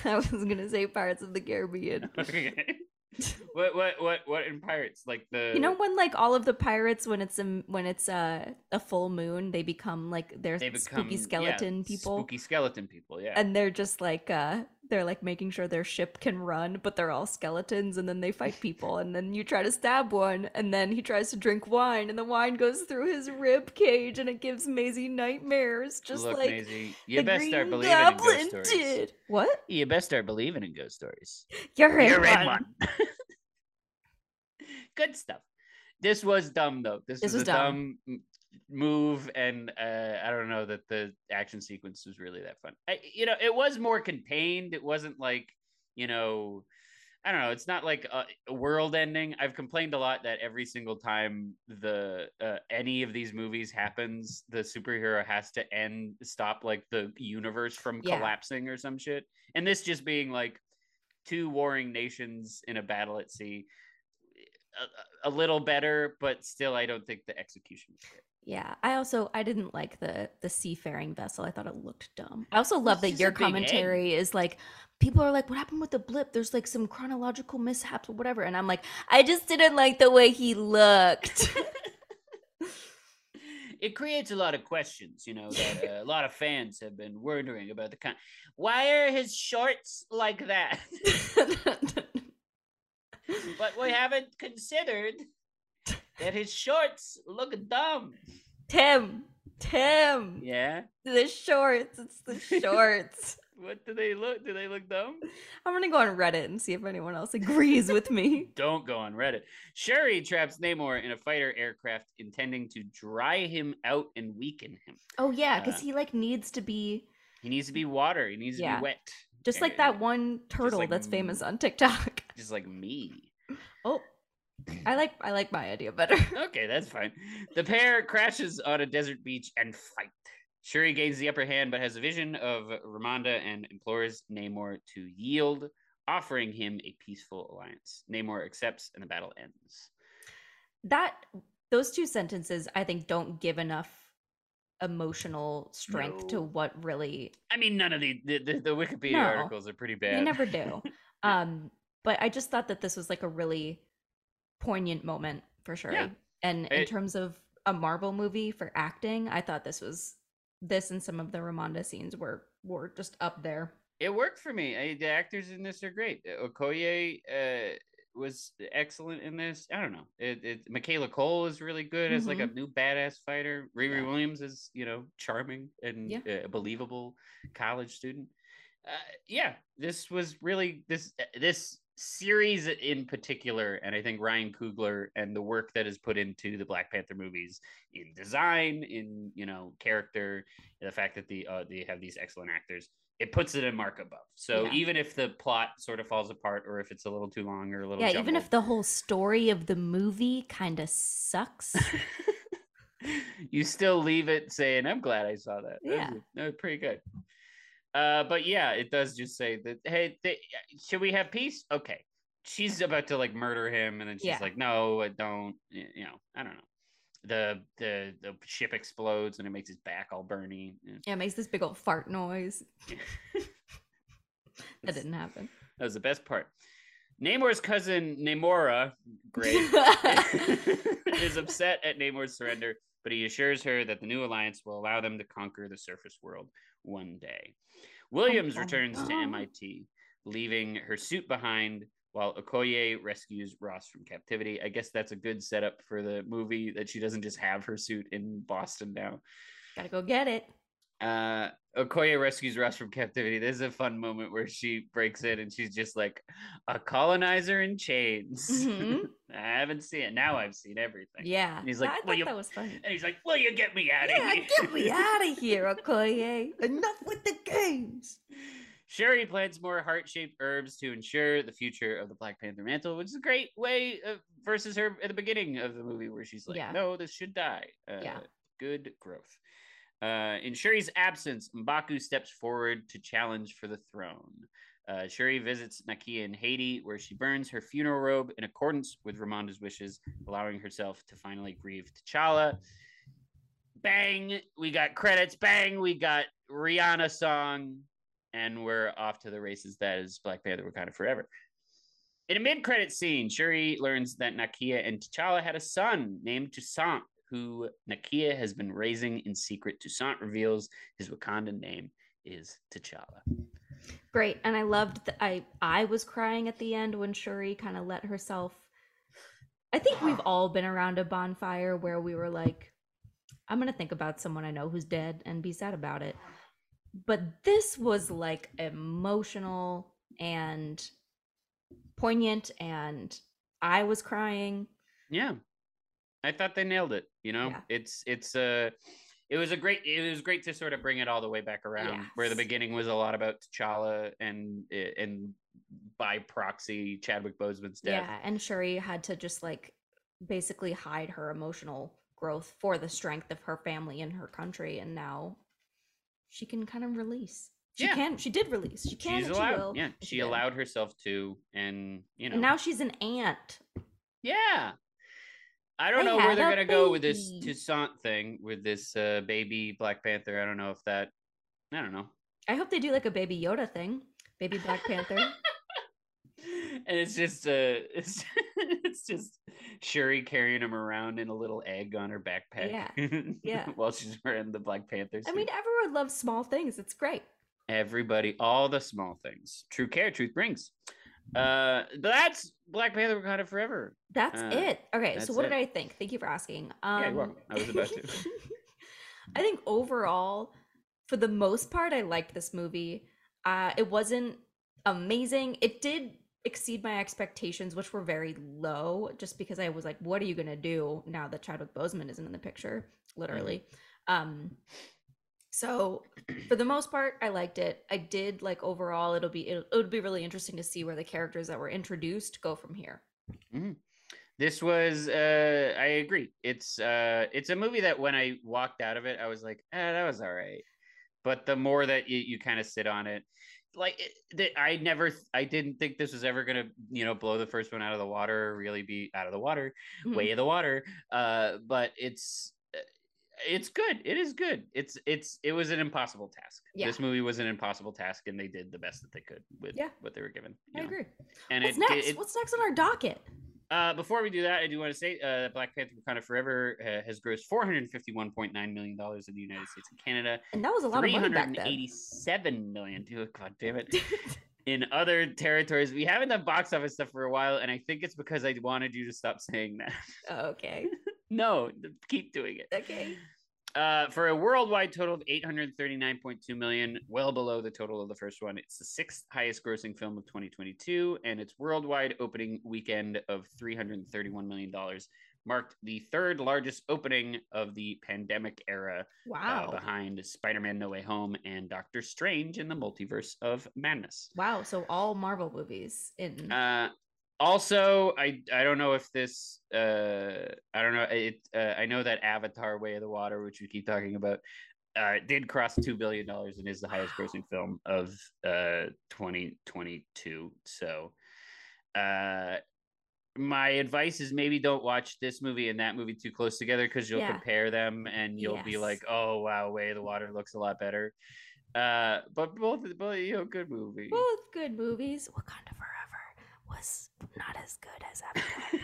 I was gonna say Pirates of the Caribbean. Okay. what what what what in pirates like the You know when like all of the pirates when it's a when it's a a full moon they become like they're they become spooky yeah, skeleton people spooky skeleton people yeah and they're just like uh they're like making sure their ship can run but they're all skeletons and then they fight people and then you try to stab one and then he tries to drink wine and the wine goes through his rib cage and it gives Maisie nightmares just Look, like Maisie, you the best start Green believing in ghost stories. did. What? You best start believing in ghost stories. You're in You're in one. one. Good stuff. This was dumb though. This, This was, was a dumb. dumb move, and uh, I don't know that the action sequence was really that fun. I, you know, it was more contained. It wasn't like you know. I don't know. It's not like a, a world ending. I've complained a lot that every single time the uh, any of these movies happens, the superhero has to end, stop like the universe from Yeah. collapsing or some shit. And this just being like two warring nations in a battle at sea. A, a little better, but still, I don't think the execution was great. Yeah, I also I didn't like the the seafaring vessel. I thought it looked dumb. I also love It's that your commentary is like people are like, "What happened with the blip?" There's like some chronological mishaps or whatever, and I'm like, I just didn't like the way he looked. it creates a lot of questions, you know, that uh, a lot of fans have been wondering about the kind. Why are his shorts like that? But we haven't considered that his shorts look dumb. Tim, Tim, Yeah. the shorts. It's the shorts. What do they look? Do they look dumb? I'm gonna go on Reddit and see if anyone else agrees with me. Don't go on Reddit. Shuri traps Namor in a fighter aircraft, intending to dry him out and weaken him. Oh yeah, because Uh, he like needs to be He needs to be water. He needs to Yeah. be wet. Just like that one turtle like that's m- famous on TikTok. Just like me. Oh, I like I like my idea better. Okay, that's fine. The pair crashes on a desert beach and fight. Shuri gains the upper hand, but has a vision of Ramonda and implores Namor to yield, offering him a peaceful alliance. Namor accepts, and the battle ends. that those two sentences I think don't give enough emotional strength to what really I mean, none of the the, the, the Wikipedia No, articles are pretty bad. they never do. um, but I just thought that this was like a really poignant moment for sure. Yeah. And in It- terms of a Marvel movie for acting, I thought this was this and some of the Ramonda scenes were were just up there. it worked for me. I, the actors in this are great. Okoye uh, was excellent in this. I don't know. It, it Michaela Coel is really good as like a new badass fighter. Riri Mm-hmm. Yeah. Williams is you know charming and Yeah. a believable college student. Uh, yeah, this was really this this series in particular, and I think Ryan Coogler and the work that is put into the Black Panther movies in design, in you know character, the fact that the uh, they have these excellent actors it puts it a mark above. So Yeah. even if the plot sort of falls apart, or if it's a little too long or a little Yeah, even if the whole story of the movie kind of sucks. you still leave it saying, "I'm glad I saw that." That was- Yeah. that was pretty good. Uh, but yeah, it does just say that. Hey, they, should we have peace? Okay. She's about to like murder him, and then she's Yeah. like, "No, I don't." You know, I don't know. The the the ship explodes and it makes his back all burny. yeah, it makes this big old fart noise. that didn't happen. That was the best part. Namor's cousin Namora, great, is upset at Namor's surrender, but he assures her that the new alliance will allow them to conquer the surface world one day. Williams oh bum, returns to. MIT, leaving her suit behind while Okoye rescues Ross from captivity. I guess that's a good setup for the movie that she doesn't just have her suit in Boston now. Gotta go get it. Uh, Okoye rescues Ross from captivity. This is a fun moment where she breaks in and she's just like a colonizer in chains. Mhm. I haven't seen it. Now I've seen everything. Yeah. And he's like, I "Will you-" that was funny. And he's like, "Will you get me out of Yeah, here?" get me out of here, Okoye. Enough with the games. Shuri plants more heart-shaped herbs to ensure the future of the Black Panther mantle, which is a great way of, versus her at the beginning of the movie where she's like, Yeah. "No, this should die." Uh, Yeah. good growth. Uh, in Shuri's absence, Mbaku steps forward to challenge for the throne. Uh, Shuri visits Nakia in Haiti, where she burns her funeral robe in accordance with Ramonda's wishes, allowing herself to finally grieve T'Challa. Bang, we got credits. Bang, we got Rihanna song, and we're off to the races. That is Black Panther Wakanda Forever. In a mid-credit scene, Shuri learns that Nakia and T'Challa had a son named Toussaint, who Nakia has been raising in secret. Toussaint reveals his Wakandan name is T'Challa. Great. And I loved that I I was crying at the end when Shuri kind of let herself I think we've all been around a bonfire where we were like, I'm gonna think about someone I know who's dead and be sad about it. But this was like emotional and poignant and I was crying. Yeah, I thought they nailed it. You know, Yeah. it's it's uh it was a great it was great to sort of bring it all the way back around where the beginning was a lot about T'Challa and and by proxy Chadwick Boseman's death. Yeah, and Shuri had to just like basically hide her emotional growth for the strength of her family and her country, and now she can kind of release. She Yeah. can. She did release. She can. She's and she allowed. will, yeah, she did. allowed herself to, and you know, And now she's an aunt. Yeah. I don't I know where they're gonna go with this baby. Toussaint thing with this uh, baby Black Panther. I don't know if that. I don't know. I hope they do like a baby Yoda thing. Baby Black Panther. and it's just uh, it's it's just Shuri carrying him around in a little egg on her backpack. Yeah. Yeah. while she's wearing the Black Panther. I mean, everyone loves small things. It's great. everybody, all the small things. True care, truth brings. Uh, but that's Black Panther Wakanda Forever. That's Uh, it. Okay, so that's what did. I think? Thank you for asking. Um, Yeah, you're welcome. I was about to. I think overall, for the most part, I liked this movie. Uh, it wasn't amazing. It did exceed my expectations, which were very low, just because I was like, "What are you gonna do now that Chadwick Boseman isn't in the picture?" Literally. Um, so for the most part, I liked it. I did like overall. It'll be it, it would be really interesting to see where the characters that were introduced go from here. this was uh i agree it's uh it's a movie that when i walked out of it i was like eh, that was all right but the more that you, you kind of sit on it like it, i never i didn't think this was ever gonna you know blow the first one out of the water or really be out of the water Mhm. way of the water uh but it's uh, it's good it is good it's it's it was an impossible task Yeah. this movie was an impossible task and they did the best that they could with Yeah. what they were given I know? agree. and What's it, next? it, What's next on our docket? Uh, before we do that, I do want to say uh, Black Panther Wakanda Forever uh, has grossed $451.9 million in the United States and Canada, And that was a lot of money back then. 387 million, dude, god damn it, in other territories. We haven't done box office stuff for a while, and I think it's because I wanted you to stop saying that. Oh, okay. no, keep doing it. Okay. Uh, for a worldwide total of 839.2 million, well below the total of the first one. It's the sixth highest grossing film of 2022, and its worldwide opening weekend of 331 million dollars marked the third largest opening of the pandemic era, uh, Wow. behind Spider-Man: No Way Home and Doctor Strange in the Multiverse of Madness. wow. So all Marvel movies in. Uh, also, I I don't know if this uh I don't know it uh, I know that Avatar: Way of the Water, which we keep talking about, uh, did cross two billion dollars and is the highest grossing film of uh 2022. So, uh, my advice is maybe don't watch this movie and that movie too close together because you'll Yeah. compare them and you'll be like, oh wow, Way of the Water looks a lot better. Uh, but both, both you know, good movie. both good movies. Wakanda Forever was not as good as Avatar.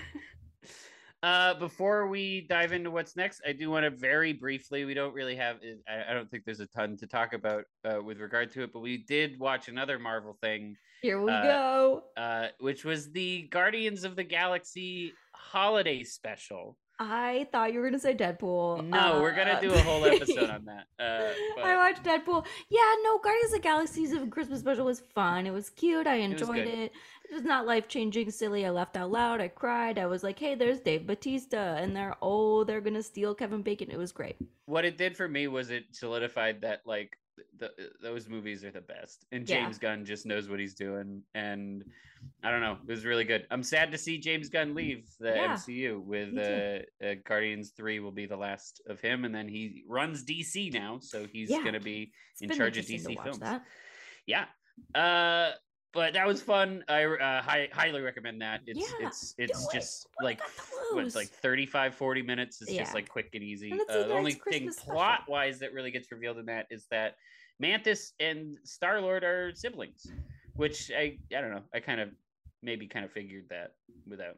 uh, before we dive into what's next, I do want to very briefly. We don't really have. I, I don't think there's a ton to talk about uh, with regard to it, but we did watch another Marvel thing, Here we Uh, go. uh, which was the Guardians of the Galaxy holiday special. I thought you were gonna say Deadpool. No, we're gonna Uh, do a whole episode on that. Uh, but I watched Deadpool. Yeah, no, Guardians of the Galaxy's Christmas special was fun. It was cute. I enjoyed it. It was not life changing, silly. I laughed out loud. I cried. I was like, hey, there's Dave Batista. And they're, oh, they're going to steal Kevin Bacon. It was great. what it did for me was it solidified that like the, those movies are the best and Yeah. james gunn just knows what he's doing and i don't know it was really good i'm sad to see james gunn leave the Yeah, mcu with uh, uh, guardians 3 will be the last of him and then he runs dc now so he's Yeah. gonna be It's In charge of DC films. That. yeah uh but that was fun i uh, hi- highly recommend that it's Yeah, it's it's it. just What like what, like 35 40 minutes it's Yeah. just like quick and easy And uh, the only thing Christmas special. plot wise that really gets revealed in that is that mantis and star lord are siblings which i i don't know i kind of maybe kind of figured that without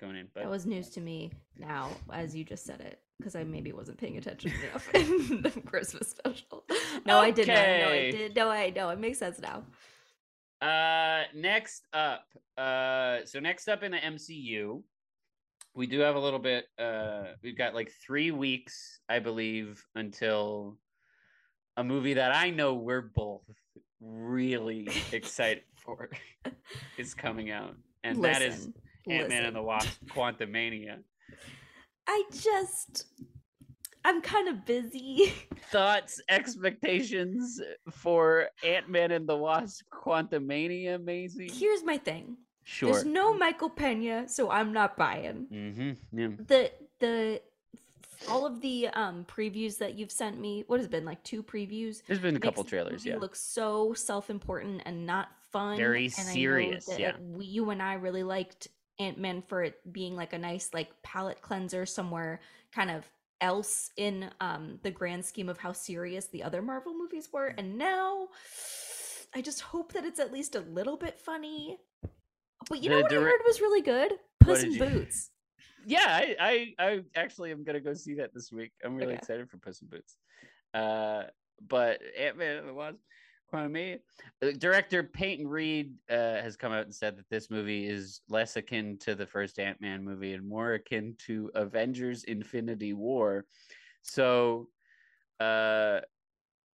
going in but That was news to me now, as you just said it, because I maybe wasn't paying attention enough in the Christmas special. No, I did not. No, I did. No, I know. It makes sense now. Uh, next up, uh, so next up in the MCU, we do have a little bit. Uh, we've got like three weeks, I believe, until a movie that I know we're both really excited for is coming out, and that is Listen, Ant Man and the listen. Wasp: Quantumania. I just, I'm kind of busy. Thoughts, expectations for Ant Man and the Wasp: Quantumania, Maisie? Here's my thing. Sure. There's no Michael Pena, so I'm not buying. Mm-hmm. Yeah. The the all of the um previews that you've sent me, what has it been like two previews? There's been a couple trailers, yeah. Looks so self-important and not fun. Very and I know serious, yeah. We, you and I really liked Ant-Man for it being like a nice like palate cleanser somewhere kind of else in um the grand scheme of how serious the other Marvel movies were and now I just hope that it's at least a little bit funny. But you know The what I heard was really good? Puss in you- Boots. Yeah, I, I, I actually am gonna go see that this week. I'm really Okay. excited for Puss in Boots. Uh, but Ant Man and the Wasp, Quantumania. Uh, Director Peyton Reed uh, has come out and said that this movie is less akin to the first Ant Man movie and more akin to Avengers: Infinity War. So, uh,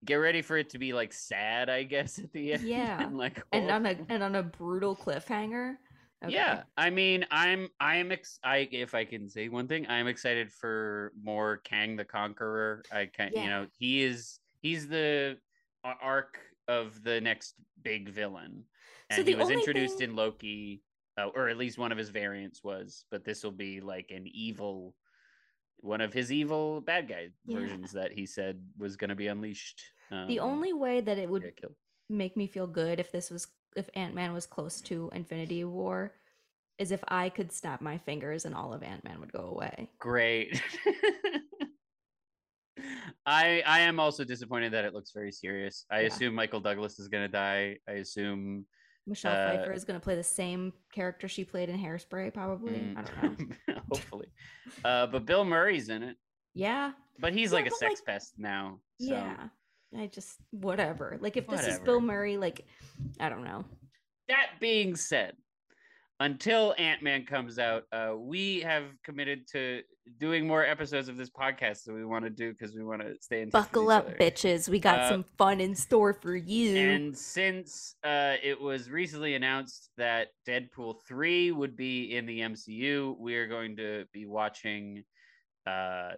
get ready for it to be like sad, I guess, at the end. Yeah. and like And on a and on a brutal cliffhanger. Okay. Yeah, I mean, I'm I'm ex- I if I can say one thing, I'm excited for more Kang the Conqueror. I can Yeah. you know he is he's the arc of the next big villain, and the he was introduced thing- in Loki, uh, or at least one of his variants was. But this will be like an evil, one of his evil bad guy Yeah. versions that he said was going to be unleashed. The um, only way that it would make me feel good if this was if Ant-Man was close to Infinity War is if I could snap my fingers and all of Ant-Man would go away. great. I I am also disappointed that it looks very serious. I Yeah. assume Michael Douglas is gonna die. I assume Michelle Uh, Pfeiffer is going to play the same character she played in Hairspray probably. mm, I don't know. hopefully. Uh, but Bill Murray's in it. Yeah. But he's Yeah, like a sex like- pest now. So Yeah. I just whatever. Like if this is Bill Murray like I don't know. that being said, until Ant Man comes out, uh, we have committed to doing more episodes of this podcast that we want to do because we want to stay in Buckle up other. bitches. We got Uh, some fun in store for you. And since uh, it was recently announced that Deadpool 3 would be in the MCU, we are going to be watching uh,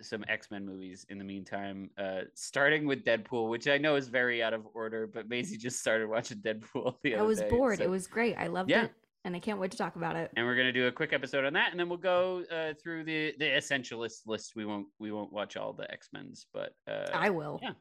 some X Men movies in the meantime, uh, starting with Deadpool, which I know is very out of order, but Maisie just started watching Deadpool the I was day, bored. so- It was great. I loved Yeah. it. And I can't wait to talk about it. and we're gonna do a quick episode on that, and then we'll go uh, through the the essentialist list. We won't we won't watch all the X Men's, but uh, I will. yeah.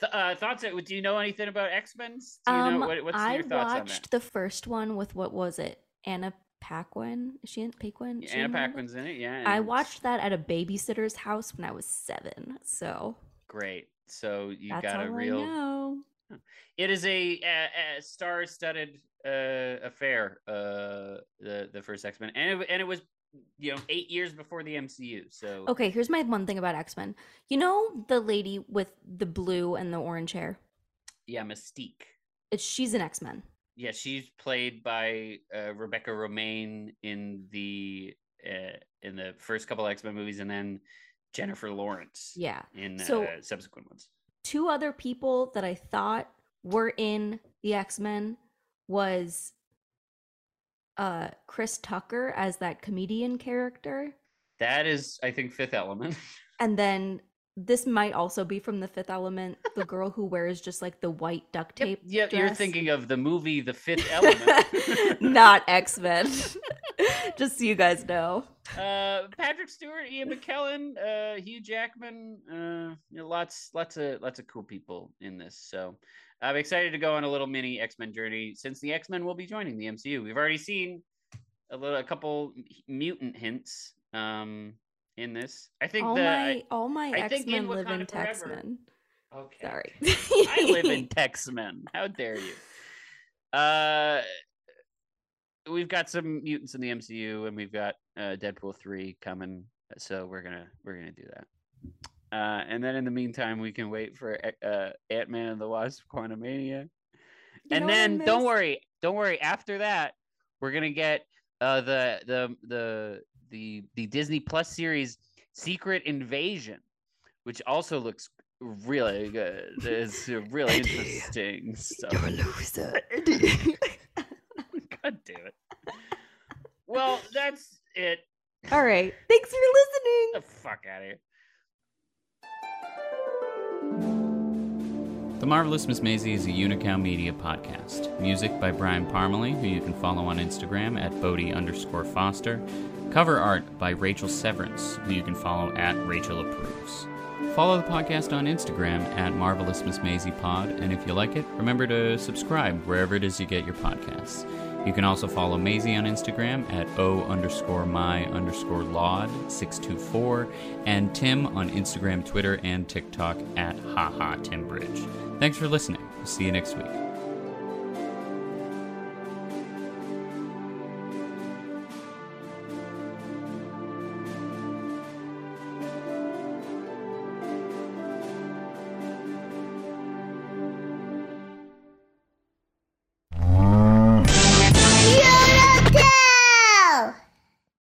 Th- uh, thoughts? Do you know anything about X Men's? Do you Um, know what, what's I your thoughts on that? watched the first one with what was it? Anna Paquin? Is she in Paquin? Yeah, She Anna? Paquin's in it. Yeah, I watched that at a babysitter's house when I was seven. So Great. So you that's got all a I real. know. It is a, a, a star-studded uh, affair. Uh, the the first X Men, and it, and it was you know eight years before the MCU. So Okay, here's my one thing about X Men. You know the lady with the blue and the orange hair? yeah, Mystique. It's she's an X Men. Yeah, she's played by uh, Rebecca Romijn in the uh, in the first couple X Men movies, and then Jennifer Lawrence Yeah. in So- uh, subsequent ones. Two other people that I thought were in the X Men was uh Chris Tucker as that comedian character. That is, I think, Fifth Element. And then this might also be from the fifth element, the girl who wears just like the white duct Yep, tape. yep, you're thinking of the movie The Fifth Element. Not X Men. just so you guys know. uh, Patrick Stewart, Ian McKellen, uh, Hugh Jackman, uh, you know, lots, lots of, lots of cool people in this. So I'm excited to go on a little mini X Men journey since the X Men will be joining the MCU. We've already seen a little, a couple mutant hints um, in this. I think all the my I- all my X Men live in Forever- Texmen. okay. Sorry. I live in Tex-Men. How dare you? Uh, we've got some mutants in the MCU, and we've got uh, Deadpool three coming. So we're gonna we're gonna do that. Uh, and then in the meantime, we can wait for uh, Ant Man and the Wasp: Quantumania. You and know what I then don't worry, don't worry. After that, we're gonna get uh, the the the the the Disney Plus series Secret Invasion, which also looks really good. It's really interesting stuff. You're a loser. God damn it. Well, that's it. All right. Thanks for listening. Get the fuck out of here. The Marvelous Miss Maisie is a Unicow Media podcast. Music by Brian Parmalee, who you can follow on Instagram at Bodie underscore Foster. Cover art by Rachel Severance, who you can follow at Rachel Approves. Follow the podcast on Instagram at Marvelous Miss Maisie Pod, and if you like it, remember to subscribe wherever it is you get your podcasts. You can also follow Maisie on Instagram at O underscore my underscore laud 624 and Tim on Instagram, Twitter, and TikTok at haha Timbridge. Thanks for listening. See you next week.